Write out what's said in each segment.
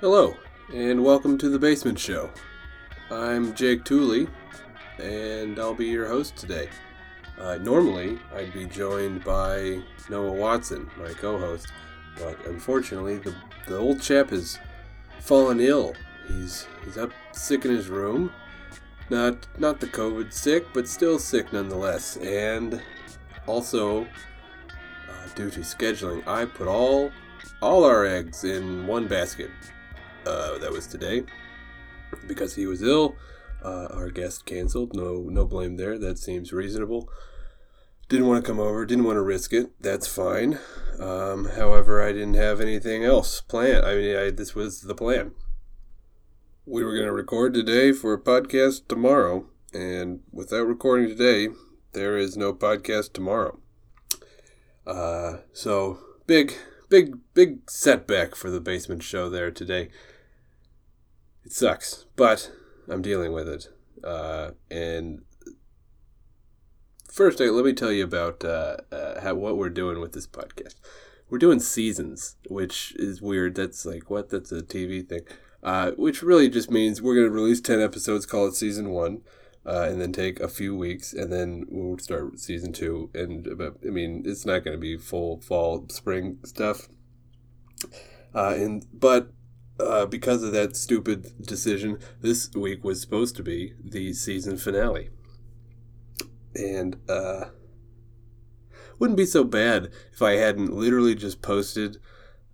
Hello, and welcome to the Basement Show. I'm Jake Tooley, and I'll be your host today. Uh, normally, I'd be joined by Noah Watson, my co host, but unfortunately, the, the old chap has fallen ill. He's, he's up sick in his room. Not, not the COVID sick, but still sick nonetheless. And also, uh, due to scheduling, I put all all our eggs in one basket. Uh, that was today because he was ill. Uh, our guest canceled. No, no blame there. That seems reasonable. Didn't want to come over. Didn't want to risk it. That's fine. Um, however, I didn't have anything else planned. I mean, I, this was the plan. We were going to record today for a podcast tomorrow, and without recording today, there is no podcast tomorrow. Uh, so big, big, big setback for the basement show there today. It sucks, but I'm dealing with it. Uh, and first, let me tell you about uh, uh, how what we're doing with this podcast. We're doing seasons, which is weird. That's like what? That's a TV thing. Uh, which really just means we're going to release 10 episodes, call it season one, uh, and then take a few weeks, and then we'll start season two. And but, I mean, it's not going to be full fall, spring stuff. Uh, and but uh, because of that stupid decision, this week was supposed to be the season finale. And uh, wouldn't be so bad if I hadn't literally just posted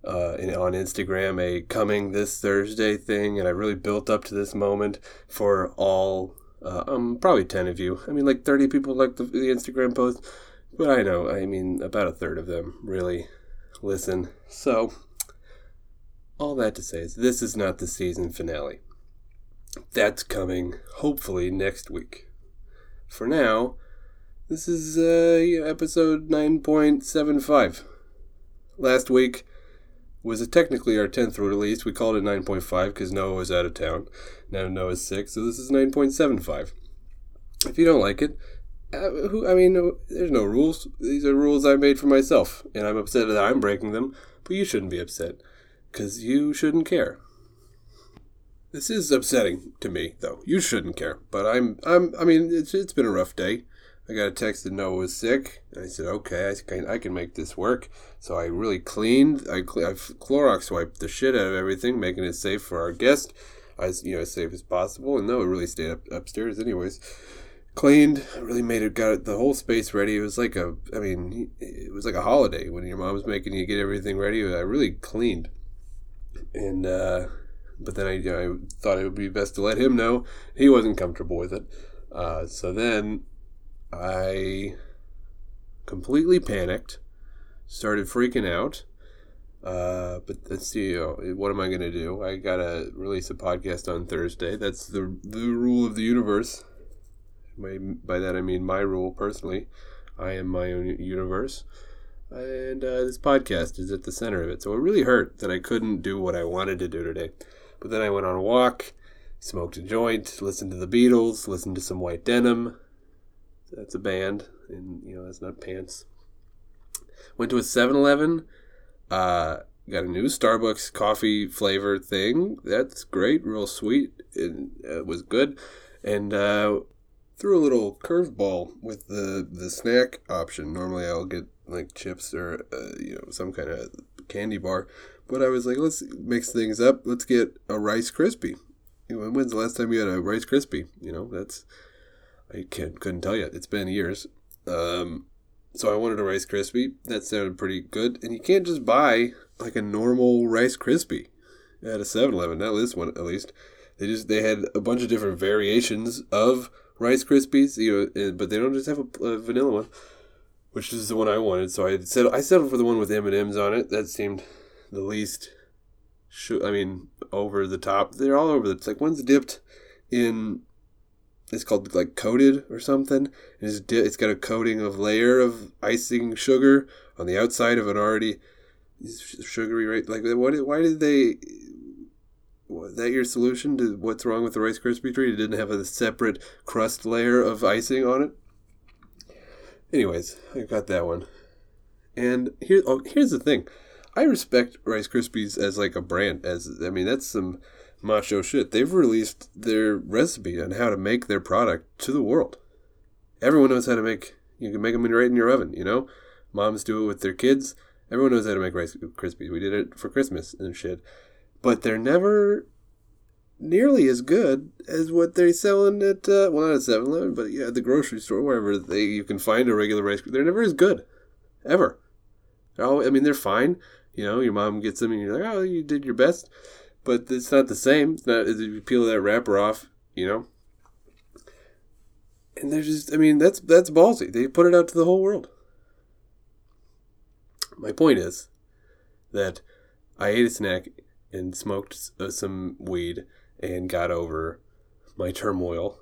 uh, on Instagram a coming this Thursday thing, and I really built up to this moment for all, uh, um, probably 10 of you. I mean, like 30 people like the, the Instagram post, but I know, I mean, about a third of them really listen. So, all that to say is this is not the season finale. That's coming hopefully next week. For now, this is uh, episode 9.75. Last week was technically our 10th release. We called it 9.5 because Noah was out of town. Now Noah's sick, so this is 9.75. If you don't like it, uh, who, I mean, there's no rules. These are rules I made for myself, and I'm upset that I'm breaking them, but you shouldn't be upset because you shouldn't care. This is upsetting to me, though. You shouldn't care, but I'm, I'm. I mean, it's it's been a rough day. I got a text that Noah was sick, I said, "Okay, I can I can make this work." So I really cleaned. I I Clorox wiped the shit out of everything, making it safe for our guest, as you know, as safe as possible. And Noah really stayed up upstairs, anyways. Cleaned, really made it, got the whole space ready. It was like a, I mean, it was like a holiday when your mom's making you get everything ready. I really cleaned and uh, but then I, you know, I thought it would be best to let him know he wasn't comfortable with it. Uh, so then I completely panicked, started freaking out. Uh, but let's see, what am I going to do? I got to release a podcast on Thursday. That's the the rule of the universe. By, by that I mean my rule personally. I am my own universe and uh, this podcast is at the center of it. So it really hurt that I couldn't do what I wanted to do today. But then I went on a walk, smoked a joint, listened to the Beatles, listened to some White Denim. That's a band, and you know that's not pants. Went to a 7-Eleven. Uh, got a new Starbucks coffee flavor thing. That's great, real sweet. It, it was good, and uh, threw a little curveball with the the snack option. Normally, I'll get like chips or uh, you know some kind of candy bar. But I was like, let's mix things up. Let's get a Rice Krispie. You know, when's the last time you had a Rice Krispie? You know, that's I can't couldn't tell you. It's been years. Um, so I wanted a Rice Krispie. That sounded pretty good. And you can't just buy like a normal Rice Krispie at a 7-Eleven. Not this one, at least. They just they had a bunch of different variations of Rice Krispies. You know, but they don't just have a, a vanilla one which is the one I wanted. So I settled. I settled for the one with M and M's on it. That seemed the least. Sh- I mean, over the top. They're all over the. It's like one's dipped in. It's called like coated or something. It's di- it's got a coating of layer of icing sugar on the outside of an already sugary right. Like what? Why did they? Was that your solution to what's wrong with the Rice Krispie treat? It didn't have a separate crust layer of icing on it. Anyways, I got that one. And here, oh, here's the thing. I respect Rice Krispies as like a brand. As I mean, that's some macho shit. They've released their recipe on how to make their product to the world. Everyone knows how to make. You can make them right in your oven. You know, moms do it with their kids. Everyone knows how to make Rice Krispies. We did it for Christmas and shit, but they're never nearly as good as what they're selling at uh, well not at 7-Eleven, but yeah, at the grocery store, wherever they you can find a regular rice. They're never as good, ever. All, I mean, they're fine. You know, your mom gets them, and you're like, oh, you did your best, but it's not the same. It's not you peel that wrapper off, you know. And they're just, I mean, that's that's ballsy. They put it out to the whole world. My point is that I ate a snack and smoked uh, some weed and got over my turmoil.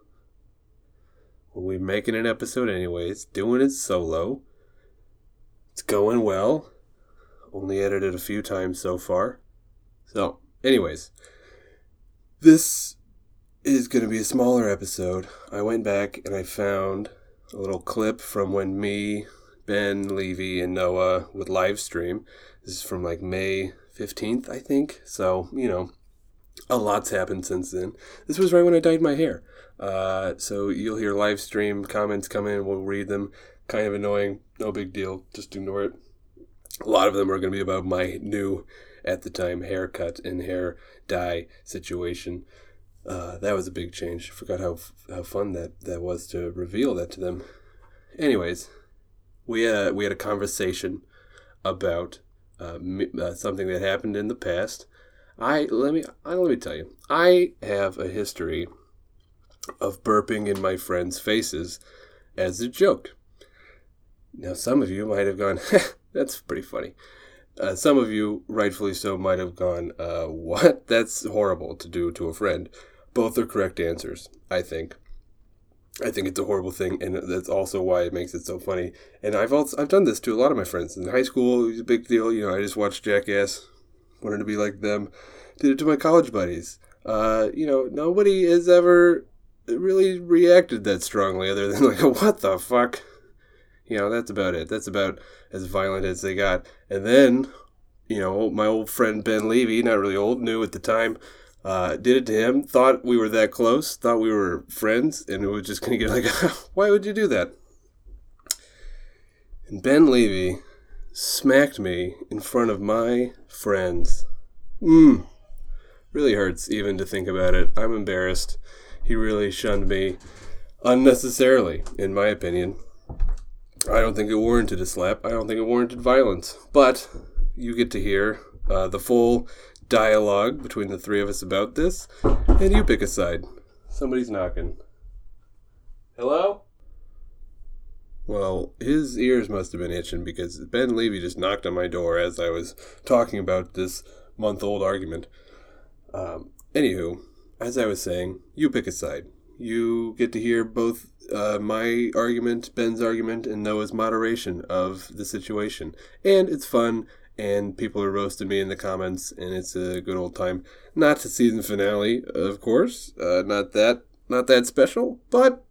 We're making an episode anyways, doing it solo. It's going well. Only edited a few times so far. So, anyways, this is going to be a smaller episode. I went back and I found a little clip from when me, Ben, Levy, and Noah would live stream. This is from like May 15th, I think. So, you know, a lot's happened since then. This was right when I dyed my hair. Uh, so you'll hear live stream comments come in. We'll read them. Kind of annoying. No big deal. Just ignore it. A lot of them are going to be about my new, at the time, haircut and hair dye situation. Uh, that was a big change. I forgot how how fun that, that was to reveal that to them. Anyways, we a, we had a conversation about uh, uh, something that happened in the past I let me I, let me tell you, I have a history of burping in my friends' faces as a joke. Now, some of you might have gone, "That's pretty funny." Uh, some of you, rightfully so, might have gone, uh, "What? That's horrible to do to a friend." Both are correct answers, I think. I think it's a horrible thing, and that's also why it makes it so funny. And I've also I've done this to a lot of my friends in high school. It was a big deal. You know, I just watched Jackass wanted to be like them. Did it to my college buddies. Uh, you know, nobody has ever really reacted that strongly other than like, what the fuck? You know, that's about it. That's about as violent as they got. And then, you know, my old friend Ben Levy, not really old, new at the time, uh, did it to him, thought we were that close, thought we were friends, and it was just to get like, why would you do that? And Ben Levy smacked me in front of my friends. Mmm. Really hurts even to think about it. I'm embarrassed. He really shunned me unnecessarily, in my opinion. I don't think it warranted a slap. I don't think it warranted violence. But you get to hear uh, the full dialogue between the three of us about this, and you pick a side. Somebody's knocking. Hello? Well, his ears must have been itching because Ben Levy just knocked on my door as I was talking about this month old argument. Um, anywho, as I was saying, you pick a side. You get to hear both uh, my argument, Ben's argument, and Noah's moderation of the situation. And it's fun, and people are roasting me in the comments, and it's a good old time. Not the season finale, of course. Uh, not that, not that special, but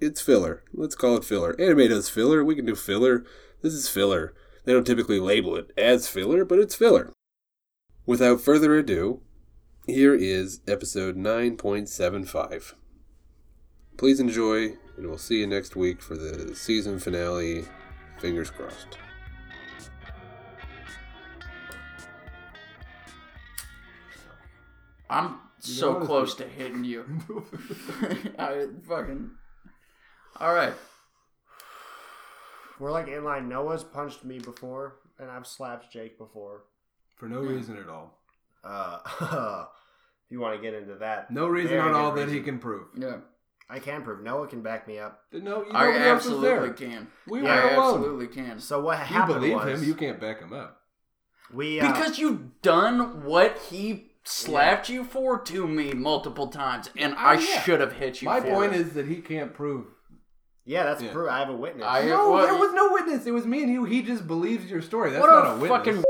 it's filler. Let's call it filler. Anime does filler. We can do filler. This is filler. They don't typically label it as filler, but it's filler. Without further ado, here is episode 9.75. Please enjoy, and we'll see you next week for the season finale. Fingers crossed. I'm so close to hitting you. I fucking all right. We're like in line. Noah's punched me before, and I've slapped Jake before. For no reason at all. Uh, if you want to get into that, No reason at all good that he can prove. Yeah. I can prove. Noah can back me up. No, you I nobody else was absolutely there. can. We Yeah, were I alone. absolutely can. So what happened? You believe was him, you can't back him up. we uh, Because you've done what he slapped you for to me multiple times, and I Oh, yeah. should have hit you. My for point it. is that he can't prove. yeah, that's Yeah. proof. I have a witness. I- No, well, there was no witness. It was me and you. He just believes your story. That's what not a, a, witness.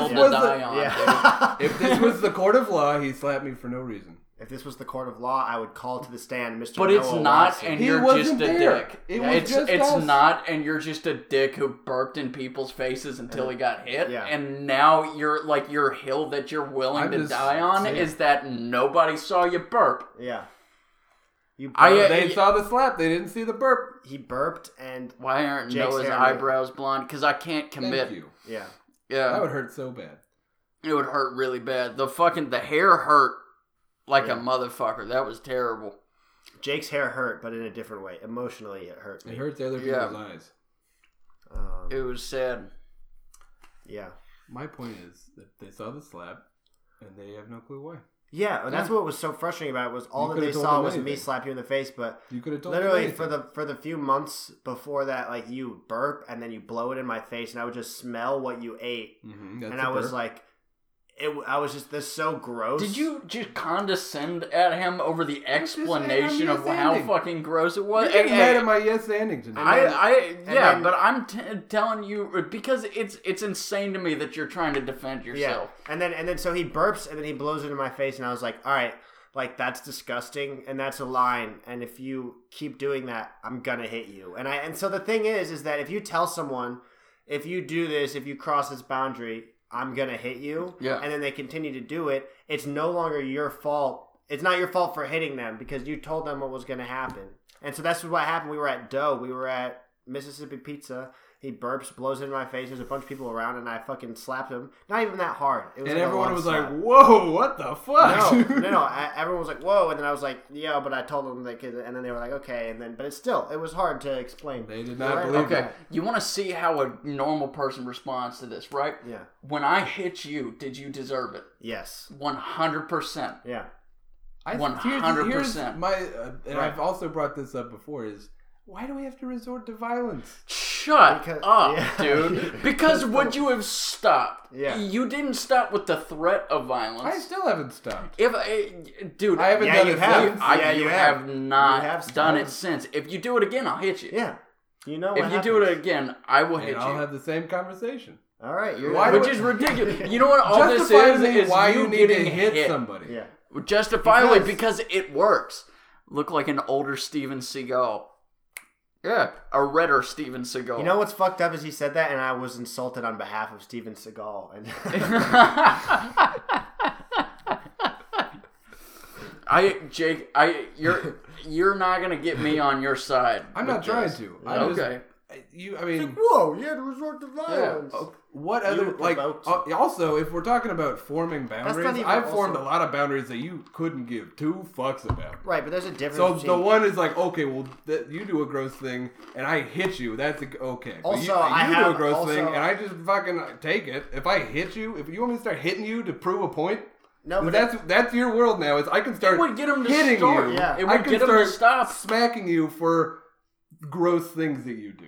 Fucking hill to was die the- on. yeah. If this was the court of law, he slapped me for no reason. If this was the court of law, I would call to the stand, Mr. But it's Noah not, Watson. and He you're wasn't just a there. dick. It was it's just it's us. not, and you're just a dick who burped in people's faces until he got hit. Yeah. And now you're like your hill that you're willing I'm to just die on saying. is that nobody saw you burp. yeah. You I, burped, uh, They y- saw the slap. They didn't see the burp. he burped and Why aren't Jake's Noah's hair, eyebrows blonde? Because I can't commit. Thank you. yeah. Yeah, That would hurt so bad. it would hurt really bad. The fucking the hair hurt like Yeah. a motherfucker. That was terrible. Jake's hair hurt, but in a different way. Emotionally, it hurt It me. hurts other Yeah. eyes. Um, It was sad. yeah. My point is that they saw the slap, and they have no clue why. Yeah, and that's what was so frustrating about it was all You that they saw was me slap you in the face, but You could have literally for the for the few months before that, like you burp and then you blow it in my face, and I would just smell what you ate, hmm and I was like, it. I was just this so gross. Did you just condescend at him over the just saying I'm explanation of yes how ending. fucking gross it was? You're was? getting mad at my yes ending tonight. I, then- I, yeah, then- but I'm t- telling you because it's it's insane to me that you're trying to defend Yeah, yourself. and then and then so he burps and then he blows it in my face, and I was like, all right. Like that's disgusting, and that's a line. And if you keep doing that, I'm gonna hit you. And I and so the thing is, is that if you tell someone, if you do this, if you cross this boundary, I'm gonna hit you. Yeah. And then they continue to do it. It's no longer your fault. It's not your fault for hitting them because you told them what was gonna happen. And so that's what happened. We were at Doe. We were at Mississippi Pizza. He burps, blows it in my face. There's a bunch of people around, and I fucking slapped him. Not even that hard. It was and like everyone was slap. like, "Whoa, what the fuck?" No, no, no. I, everyone was like, "Whoa!" And then I was like, "Yeah," but I told them like, and then they were like, "Okay." And then, but it's still, it was hard to explain. They did not right believe Okay, that. you want to see how a normal person responds to this, right? Yeah. When I hit you, did you deserve it? Yes. One hundred percent. Yeah. 100%. Here's, here's my, uh, and Right. I've also brought this up before. Is why do we have to resort to violence? Shut Because- up, yeah. dude. Because would you have stopped? Yeah. You didn't stop with the threat of violence. I still haven't stopped. If uh, dude, I haven't Yeah, done you it have. since. I, Yeah, you you have, have. not You have done it since. If you do it again, I'll hit you. Yeah. You know. If what you do it again, I will hit you. and I'll have the same conversation. all right. You're Why Which is ridiculous. You know what all this is? Is why you you need to getting hit, hit. somebody. Yeah. Justifiably Because- because it works. Look like an older Steven Seagal. Yeah, a redder Steven Seagal. You know what's fucked up is he said that, and I was insulted on behalf of Steven Seagal. And I Jake, I you're you're not gonna get me on your side. I'm not trying this. to. I'm Okay. Just, you, I mean, whoa, you had to resort to violence. oh, what You other like? uh, also, if we're talking about forming boundaries, I've formed a lot of boundaries that you couldn't give two fucks about. Right, but there's a difference. So between, the one is like, okay, well, th- you do a gross thing, and I hit you. That's a, okay. But Also, you, I you do a gross also- thing, and I just fucking take it. If I hit you, if you want me to start hitting you to prove a point, no, but that's that's your world now. Is I can start It would get him to hitting start. you. Yeah. It I would can get him start to stop. smacking you for gross things that you do.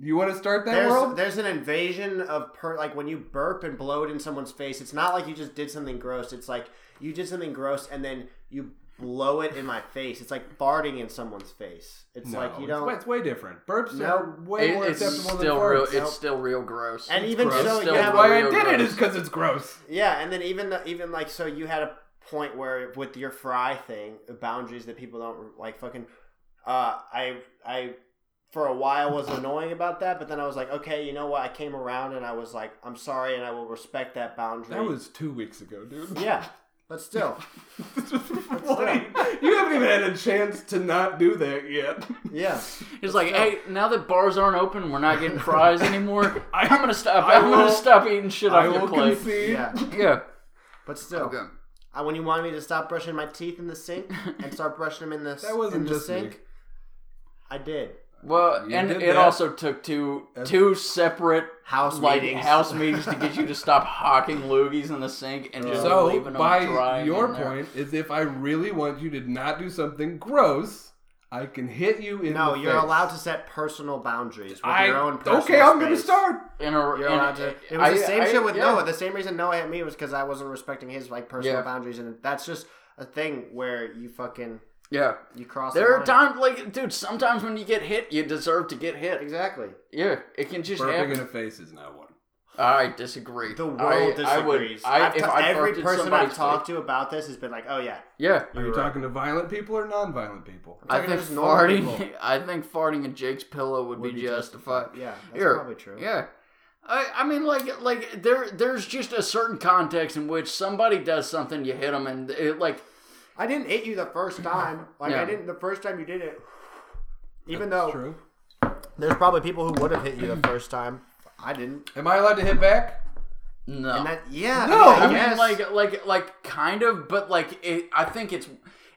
You want to start that there's world? there's an invasion of per like when you burp and blow it in someone's face. It's not like you just did something gross. It's like you did something gross and then you blow it in my face. It's like farting in someone's face. It's no, like you it's don't. way, it's way different. Burps No. are way It- more it's acceptable than still real. farts. It's still real gross. and even gross. so, It's you still have why I did it gross. is because it's gross. yeah, and then even the, even like so you had a point where with your fry thing, boundaries that people don't like fucking. Uh, I I for a while was annoying about that, but then I was like, okay, you know what? I came around and I was like, I'm sorry, and I will respect that boundary. That was two weeks ago, dude. yeah, but still, What? you haven't even had a chance to not do that yet. yeah. It's like, hey, now that bars aren't open, we're not getting fries anymore. I- I'm gonna stop. I I'm gonna stop eating shit I off your will plate. concede. Yeah, Yeah. but still, Okay. uh, when you wanted me to stop brushing my teeth in the sink and start brushing them in the That wasn't in the just sink, me. I did. Well, You and it that. also took two two separate House like meetings. house meetings to get you to stop hawking loogies in the sink and just So, leaving them by drying your in point, is if I really want you to not do something gross, I can hit you in the No, the you're face. allowed to set personal boundaries with I, your own personal okay, I'm gonna start. in a, You're in allowed a- to. It was the same I- shit with yeah. Noah. The same reason Noah hit me was because I wasn't respecting his like personal Yeah. boundaries, and that's just a thing where you fucking Yeah. you cross. There the are line. times like, dude. Sometimes when you get hit, you deserve to get hit. Exactly. Yeah, it can just Burping happen. in the face is not one. I disagree. The world I, disagrees. I would, I, if ta- I every person I've talked to about this has been like, "Oh yeah, yeah. Are you right. talking to violent people or non-violent people? I think farting. people. I think farting in Jake's pillow would, Would be, be justified. yeah, that's Here, probably true." Yeah. I, I mean, like, like there, there's just a certain context in which somebody does something, you hit them, and it, like, I didn't hit you the first time. Like Yeah. I didn't the first time you did it. Even That's though true. there's probably people who would have hit you the first time, I didn't. Am I allowed to hit back? no. And that yeah, No, I, I mean, mean, like, like, like, kind of, but like, it, I think it's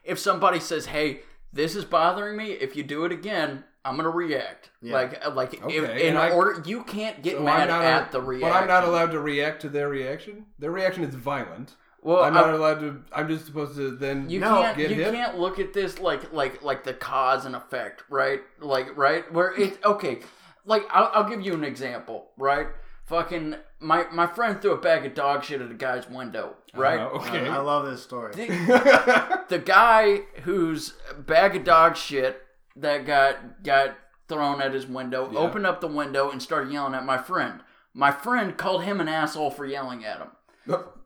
if somebody says, "Hey, this is bothering me. If you do it again, I'm gonna react." Yeah. Like, uh, like, if, in I- order, you can't get So mad at a- the reaction. But I'm not allowed to react to their reaction. Their reaction is violent. Well, I'm I- not allowed to. I'm just supposed to then. You No, can't get you hit? can't look at this like like like the cause and effect, right? Like right where it okay. Like I'll, I'll give you an example, right? Fucking my my friend threw a bag of dog shit at a guy's window, right? Uh, okay. I love this story. The, the guy whose bag of dog shit that got got thrown at his window opened up the window and started yelling at my friend. My friend called him an asshole for yelling at him.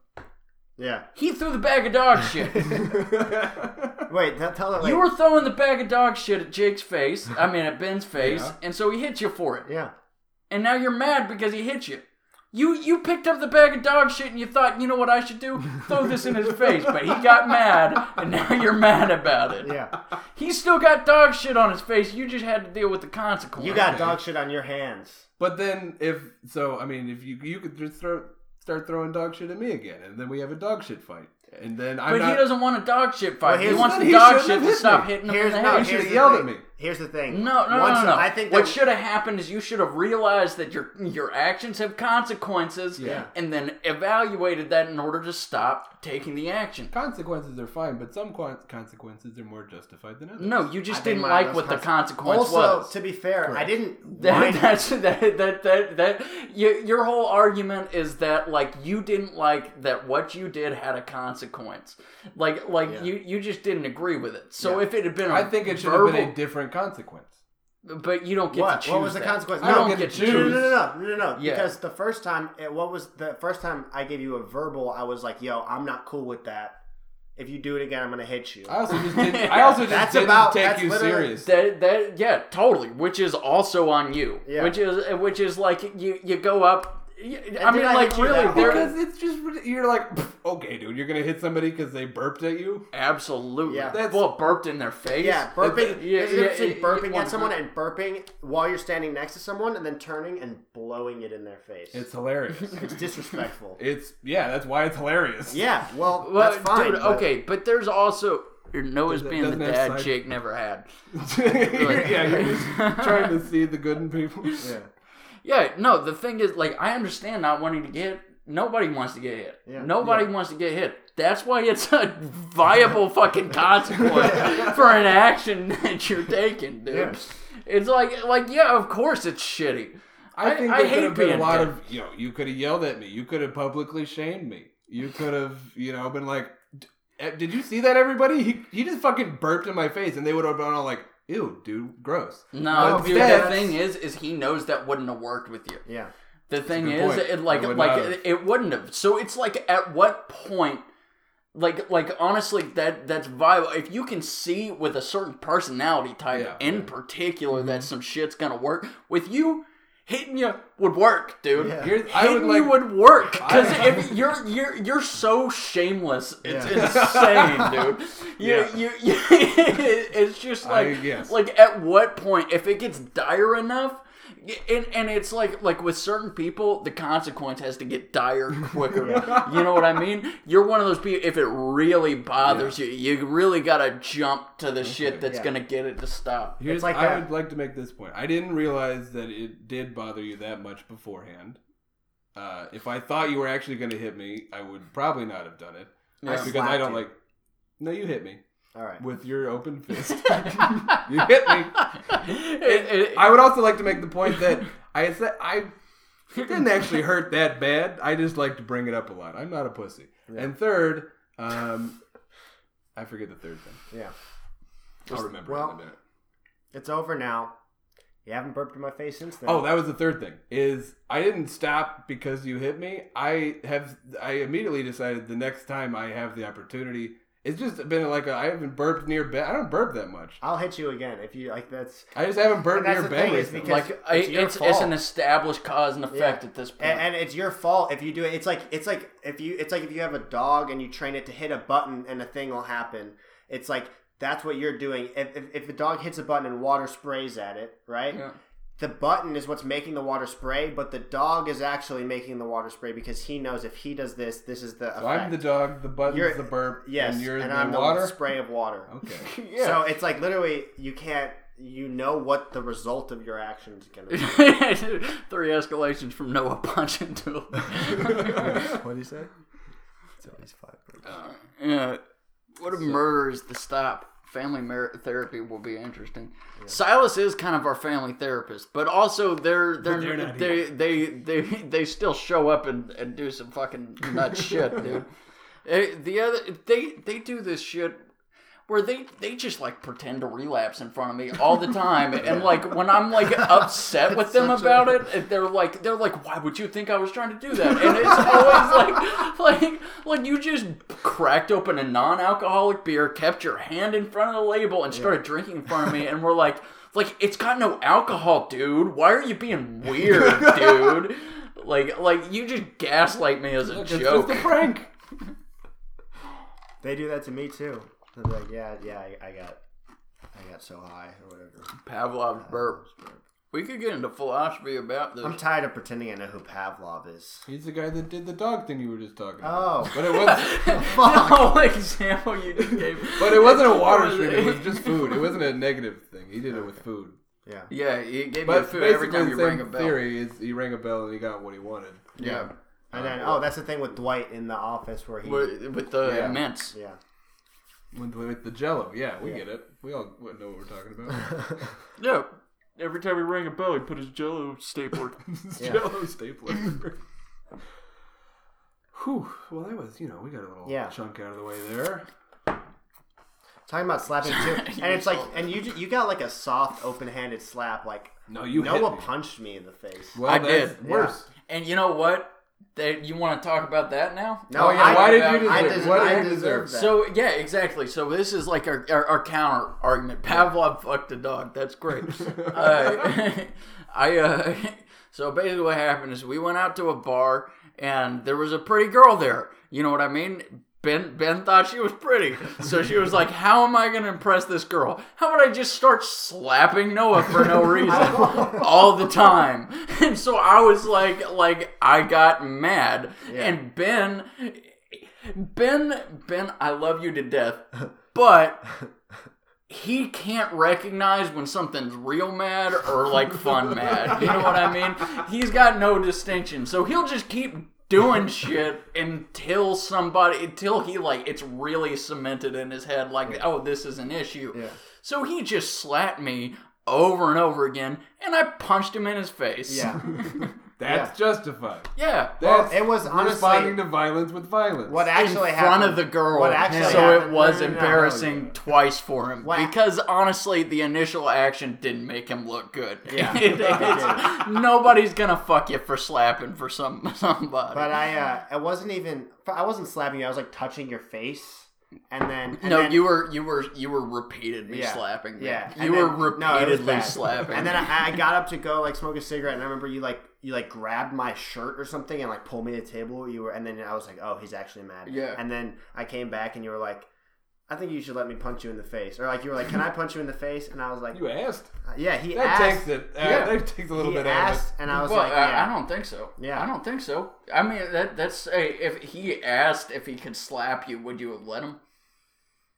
Yeah. He threw the bag of dog shit. Wait, that, tell it. Like, You were throwing the bag of dog shit at Jake's face. I mean, at Ben's face, Yeah. and so he hit you for it. yeah. And now you're mad because he hit you. You you picked up the bag of dog shit and you thought, you know what I should do? Throw this in his face. But he got mad, and now you're mad about it. Yeah. He still got dog shit on his face. You just had to deal with the consequence. You got dog shit on your hands. But then, if so, I mean, if you you could just throw start throwing dog shit at me again, and then we have a dog shit fight, and then I'm But not. he doesn't want a dog shit fight. Well, he wants the- dog shit to hit stop me. hitting him Here's in the head. Here's should've yelled at me. Here's the thing. No, no, Once- no, no. I think what that- should have happened is you should have realized that your your actions have consequences, Yeah. and then evaluated that in order to stop taking the action. Consequences are fine, but some quan- consequences are more justified than others. No, you just I think didn't mine like was what the conse- consequence Also, was. to be fair, I didn't. That, mind- that's that that that that you, your whole argument is that like you didn't like that what you did had a consequence. Like like Yeah. you you just didn't agree with it. So Yeah. if it had been, a I think it should have been a different consequence. but you don't get What? to choose. What was the that. consequence? You I don't don't get get to to No, choose. no, no, no, no, no, no. Yeah. Because the first time, it, what was the first time I gave you a verbal? I was like, "Yo, I'm not cool with that. If you do it again, I'm gonna hit you." I also just didn't. I also just That's didn't about- take that's you serious. That that yeah, totally. Which is also on you. Yeah. Which is which is like you you go up. You- I mean, I like really, because it's just you're like, okay, dude, you're gonna hit somebody because they burped at you. absolutely. Yeah. That's well burped in their face. Yeah, burping. Yeah, there's a yeah, yeah, burping yeah, at someone and burping while you're standing next to someone, and then turning and blowing it in their face. It's hilarious. It's disrespectful. it's yeah, that's why it's hilarious. yeah, well, Well, that's fine. dude, but- okay, but there's also Noah's Does it- being the doesn't have dad side- Jake never had. yeah, you're just trying to see the good in people. Yeah. Yeah, no, the thing is, like, I understand not wanting to get. Nobody wants to get hit. Yeah. Nobody wants to get hit. That's why it's a viable fucking consequence for an action that you're taking, dude. Yeah. It's like, like, yeah, of course it's shitty. I I- think I there could hate have been a lot dead. of you know. You could have yelled at me. You could have publicly shamed me. You could have you know been like, "D- eh, "Did you see that, everybody? He he just fucking burped in my face," and they would have been all like, "Ew, dude, gross." No, dude. The thing is, is he knows that wouldn't have worked with you. Yeah. The thing is, point. it like would like it, it wouldn't have. So it's like at what point like like honestly that that's viable if you can see with a certain personality type Yeah. in particular Mm-hmm. that some shit's gonna work with you hitting you would work dude Yeah. Here's, hitting I would like you would work because if you're you're you're so shameless it's Yeah. insane dude you, Yeah. you, you it's just I- like yes. like at what point if it gets dire enough and, and it's like like with certain people the consequence has to get dire quicker you know what i mean you're one of those people if it really bothers you you really gotta jump to the shit that's Yeah. gonna get it to stop Here's, It's like I that. would like to make this point. I didn't realize that it did bother you that much beforehand. Uh, if I thought you were actually going to hit me, I would probably not have done it Yeah. because I don't you. like. No, you hit me All right. with your open fist. you hit me. It- it- I would also like to make the point that I said I it didn't actually hurt that bad. I just like to bring it up a lot. I'm not a pussy. And third, um, I forget the third thing. Yeah. I'll remember well- in a minute. It's over now. You haven't burped in my face since then. Oh, that was the third thing. Is I didn't stop because you hit me. I have I immediately decided the next time I have the opportunity. It's just been like I I haven't burped near bed. I don't burp that much. I'll hit you again if you like. That's I just haven't burped near the Ben thing is recently. because- Like I, it's your it's it's an established cause and effect Yeah. at this point. and, and it's your fault if you do it. It's like it's like if you it's like if you have a dog and you train it to hit a button and a thing will happen. It's like that's what you're doing. If if, if the dog hits a button and water sprays at it, right? Yeah. The button is what's making the water spray, but the dog is actually making the water spray because he knows if he does this, this is the. so I'm the dog. The button's You're- the burp. Yes, and you're and the I'm water. the spray of water. Okay. yeah. So it's like literally you can't. You know what the result of your action is going to be. Three escalations from Noah punching to what do you say? It's always five. Yeah. What if murder is the stop? Family mar- therapy will be interesting. Silas is kind of our family therapist, but also they're they're, you're not they, they they they still show up and, and do some fucking nut shit, dude. Eh, The other they they do this shit where they they just like pretend to relapse in front of me all the time, and like when I'm like upset with them such a- about it, they're like they're like, why would you think I was trying to do that? And it's always like like like you just cracked open a non-alcoholic beer, kept your hand in front of the label, and started drinking in front of me, and we're like. Like it's got no alcohol, dude. Why are you being weird, dude? Like, like you just gaslight me as a It's joke. just a prank. They do that to me too. They're like, yeah, yeah, I, I got, I got so high or whatever. Pavlov's uh, burp. We could get into philosophy about this. I'm tired of pretending I know who Pavlov is. He's the guy that did the dog thing you were just talking about. Oh, But it was fuck! the whole example you just gave. but it wasn't a water stream, it was just food. It wasn't a negative thing. He did it with food. yeah. Yeah, he gave me But food every basically time you the rang same a bell. theory is he rang a bell and he got what he wanted. Yeah, And then, oh, that's the thing with Dwight in the office where he, with, with the Yeah. mints. yeah. With, with the jello. Yeah, we get it. We all know what we're talking about. Yeah. Every time he rang a bell, he put his Jello stapler. Yeah. Jello stapler. Whew. Well, that was, you know, we got a little Yeah. chunk out of the way there. Talking about slapping too, and it's like, and you you got like a soft, open-handed slap. Like No, you hit Noah me. punched me in the face. Well, I did. Worse. and you know what? They, you want to talk about that now? No, Oh, yeah, I, why did you I deserve- deserve, what did I deserve deserve? that. So yeah, exactly. So this is like our, our, our counter argument. Pavlov fucked a dog. That's great. uh, I uh, so basically what happened is we went out to a bar and there was a pretty girl there. You know what I mean? Ben Ben thought she was pretty, so she was like, "How am I gonna impress this girl? How about I just start slapping Noah for no reason all the time?" And so I was like, like I got mad, and Ben Ben, Ben, I love you to death, but he can't recognize when something's real mad or like fun mad. You know what I mean? He's got no distinction, so he'll just keep doing shit until somebody, until he like it's really cemented in his head, like, oh, this is an issue. Yeah. So he just slapped me over and over again, and I punched him in his face. yeah, That's justified. yeah. That's it was honestly- responding to violence with violence. what actually in actually front happened? of the girl. What actually so happened- it was no, no, no, no. embarrassing twice for him What- because honestly, the initial action didn't make him look good. Yeah. It- it's- nobody's gonna fuck you for slapping for some somebody. But I, uh, I wasn't even. I wasn't slapping you. I was like touching your face, and then and no, then- you were you were you were repeatedly Yeah. slapping me. Yeah, you were then- no, repeatedly bad. slapping. And then. I, I got up to go like smoke a cigarette, and I remember you like you like grabbed my shirt or something and like pulled me to the table. You were, and then I was like, oh, he's actually mad. Yeah. And then I came back, and you were like, I think you should let me punch you in the face, or like you were like, can I punch you in the face? And I was like, You asked. yeah, he That asked. takes it. Uh, Yeah. That takes a little he bit out of asked, it. and I was well, like, I, yeah. I don't think so. Yeah. I don't think so. I mean, that that's hey, if he asked if he could slap you, would you have let him?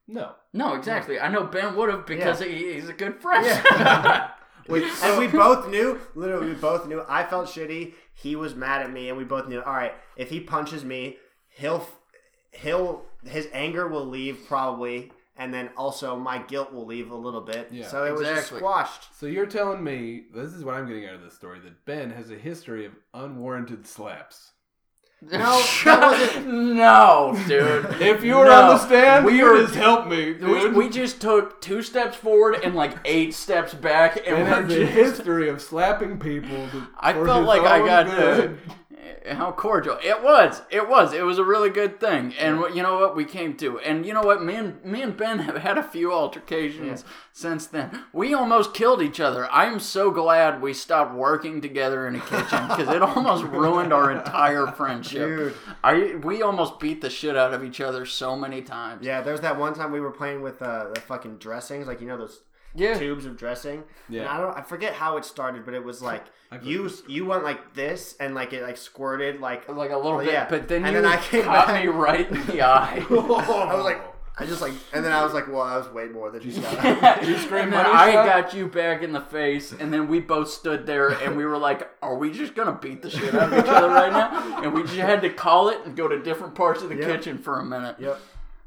No. No, exactly. I know Ben would have because Yeah. he, he's a good friend. Wait, and we both knew, literally, we both knew. I felt shitty. He was mad at me, and we both knew. All right, if he punches me, he'll, he'll, his anger will leave probably, and then also my guilt will leave a little bit. Yeah. so it was just Exactly. squashed. So you're telling me this is what I'm getting out of this story that Ben has a history of unwarranted slaps. No, that wasn't. no, dude. If you were No. on the stand, We you were- just help me, We, dude. we just took two steps forward and like eight steps back, and and we're has a just. history of slapping people. to- I for felt his like I own got good. How cordial it was. It was. It was a really good thing, and what you know what we came to, and you know what me and me and Ben have had a few altercations since then. We almost killed each other. I'm so glad we stopped working together in a kitchen because it almost ruined our entire friendship. Dude. I we almost beat the shit out of each other so many times. Yeah, there's that one time we were playing with uh, the fucking dressings, like you know those Yeah. tubes of dressing. Yeah. And I don't, I forget how it started, but it was like you you went like this, and like it like squirted like. Like a little oh, bit, Yeah. but then And you then I came caught back. me right in the eye. I was like, I just like, and then I was like, well, that was way more than just got. You scream and then I shot? got you back in the face, and then we both stood there and we were like, "Are we just gonna beat the shit out of each other right now?" And we just had to call it and go to different parts of the Yep. kitchen for a minute. yep.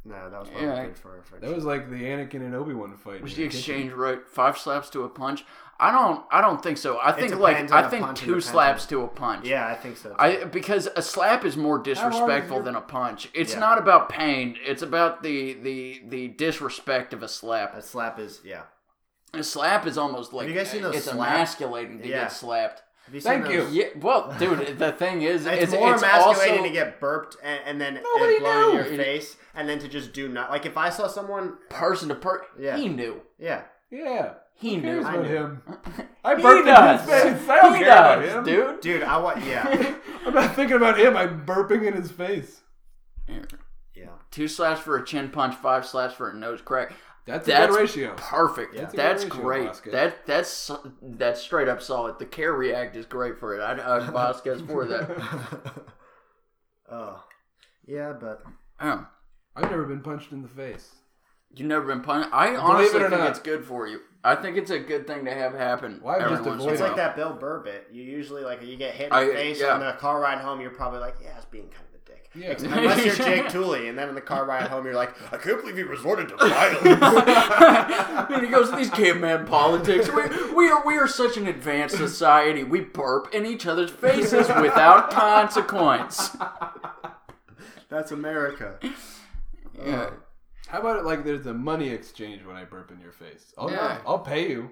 No, that was probably Yeah. good for our friendship. That was like the Anakin and Obi Wan fight. Was the exchange right? Five slaps to a punch? I don't. I don't think so. I think like I think two slaps to a punch. yeah, I think so. Too. I because a slap is more disrespectful your- than a punch. It's Yeah. not about pain. It's about the the the disrespect of a slap. a slap is yeah. A slap is almost like you guys seen those it's slap- emasculating to Yeah. get slapped. Have you seen Thank you. Yeah, well, dude, the thing is, It's, it's, more it's emasculating also to get burped and, and then Nobody and blown in your face, and then to just do not like if I saw someone, person to person. Yeah. He knew. yeah, Yeah. He Who cares knew. about knew. him? I He burped in does. his face. I don't he care does, about him. dude. dude, I want yeah, I'm not thinking about him. I'm burping in his face. yeah. Two slaps for a chin punch, five slaps for a nose crack. That's, That's a good ratio. Perfect. That's a That's, good ratio, great. Vasquez. That that's that's straight up solid. The care react is great for it. I'd hug uh, Vasquez for that. oh, yeah, but Oh, I've never been punched in the face. You've never been punched. I it honestly or think not. it's good for you. I think it's a good thing to have happen. Well, just once in it's like that Bill Burr bit. You usually like you get hit in I- the face yeah. on the car ride home. You're probably like, yeah, it's being kind of a dick. Yeah. Unless you're Jake Tooley, and then in the car ride home, you're like, I can't believe he resorted to violence. and he goes, to "These caveman politics. We, we are we are such an advanced society. We burp in each other's faces without consequence." That's America. Yeah. Um, how about it like there's a money exchange when I burp in your face? Oh, I'll, Yeah. I'll pay you.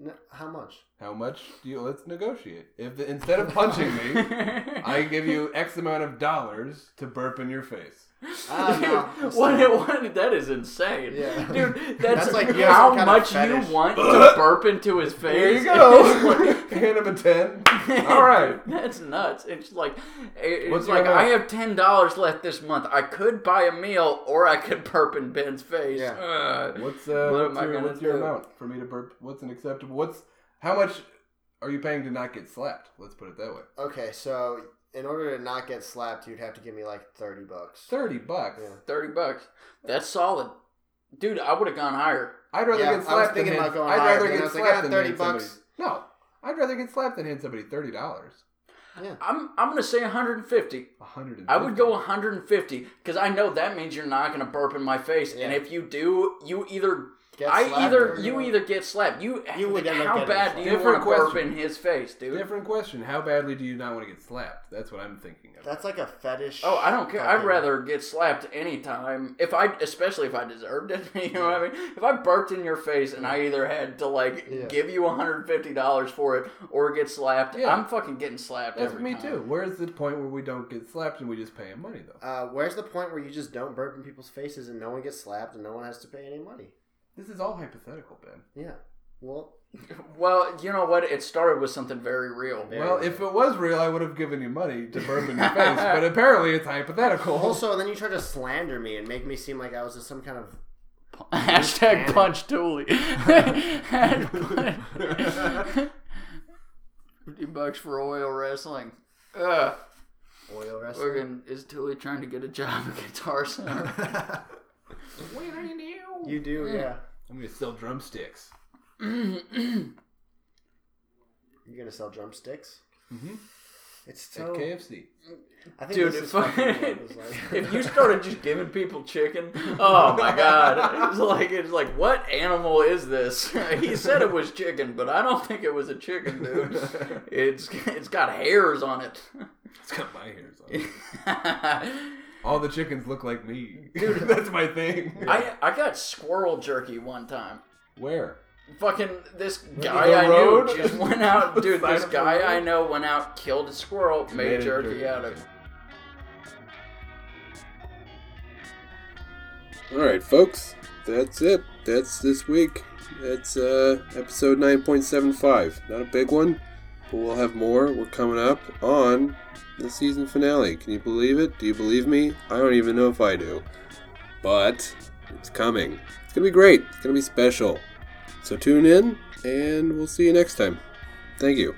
N- how much? How much do you? Let's negotiate. If instead of punching me, I give you X amount of dollars to burp in your face. Ah, no. Dude, what, what, that is insane. Yeah. Dude, that's, That's like you have how some kind of much you want to burp into his face. There you go. Hand him a ten. All right. That's nuts. It's like it's What's like? I have ten dollars left this month. I could buy a meal or I could burp in Ben's face. Yeah. Ugh. What's uh, What what's your, what's your amount for me to burp? What's an acceptable? What's how much are you paying to not get slapped? Let's put it that way. Okay, so in order to not get slapped, you'd have to give me like thirty bucks. Thirty bucks. Yeah. Thirty bucks. That's solid, dude. I would have gone higher. I'd rather Yeah, I get was slapped thinking than about hit- going I'd higher, rather but get was like, slapped ah, than 30 hit somebody. bucks. No, I'd rather get slapped than hit somebody thirty dollars. Yeah. I'm I'm gonna say 150. A hundred. and I would go 150 because I know that means you're not gonna burp in my face, and if you do, you either Get I slapped either or you don't. either get slapped. You You would end up how getting bad do you want Different to burp question. in his face, dude? Different question. How badly do you not want to get slapped? That's what I'm thinking of. That's like a fetish. Oh, I don't care. I'd fucking- rather get slapped anytime. If I, especially if I deserved it. You know what I mean? If I burped in your face and I either had to like Yeah. give you 150 dollars for it or get slapped, Yeah. I'm fucking getting slapped. That's every me time. too. Where's the point where we don't get slapped and we just pay him money though? Uh, where's the point where you just don't burp in people's faces and no one gets slapped and no one has to pay any money? This is all hypothetical, Ben. Yeah. Well, Well, you know what? It started with something very real. Very Well, real. if it was real, I would have given you money to burn in your face. But apparently, it's hypothetical. also, then you try to slander me and make me seem like I was just some kind of. Hashtag punch Tooley. Fifty bucks for oil wrestling. Ugh. Oil wrestler. Fucking is Tooley trying to get a job at Guitar Center? You do, yeah. I'm gonna sell drumsticks. You're gonna sell drumsticks? Mhm. It's At so. KFC. I think Dude, this if, is fucking what was like- if you started just giving people chicken, oh my god, it's like it's like what animal is this? he said it was chicken, but I don't think it was a chicken, dude. It's it's got hairs on it. It's got my hairs on. All the chickens look like me. Dude, that's my thing. I I got squirrel jerky one time. Where? Fucking this guy the I road? knew just went out, dude. Side This of the guy road? I know went out, killed a squirrel, made, Made jerky, jerky. out of. it. All right, folks. That's it. That's this week. That's uh, episode 9.75. Not a big one, but we'll have more. We're coming up on the season finale. Can you believe it? Do you believe me? I don't even know if I do. But it's coming. It's going to be great. It's going to be special. So tune in, and we'll see you next time. Thank you.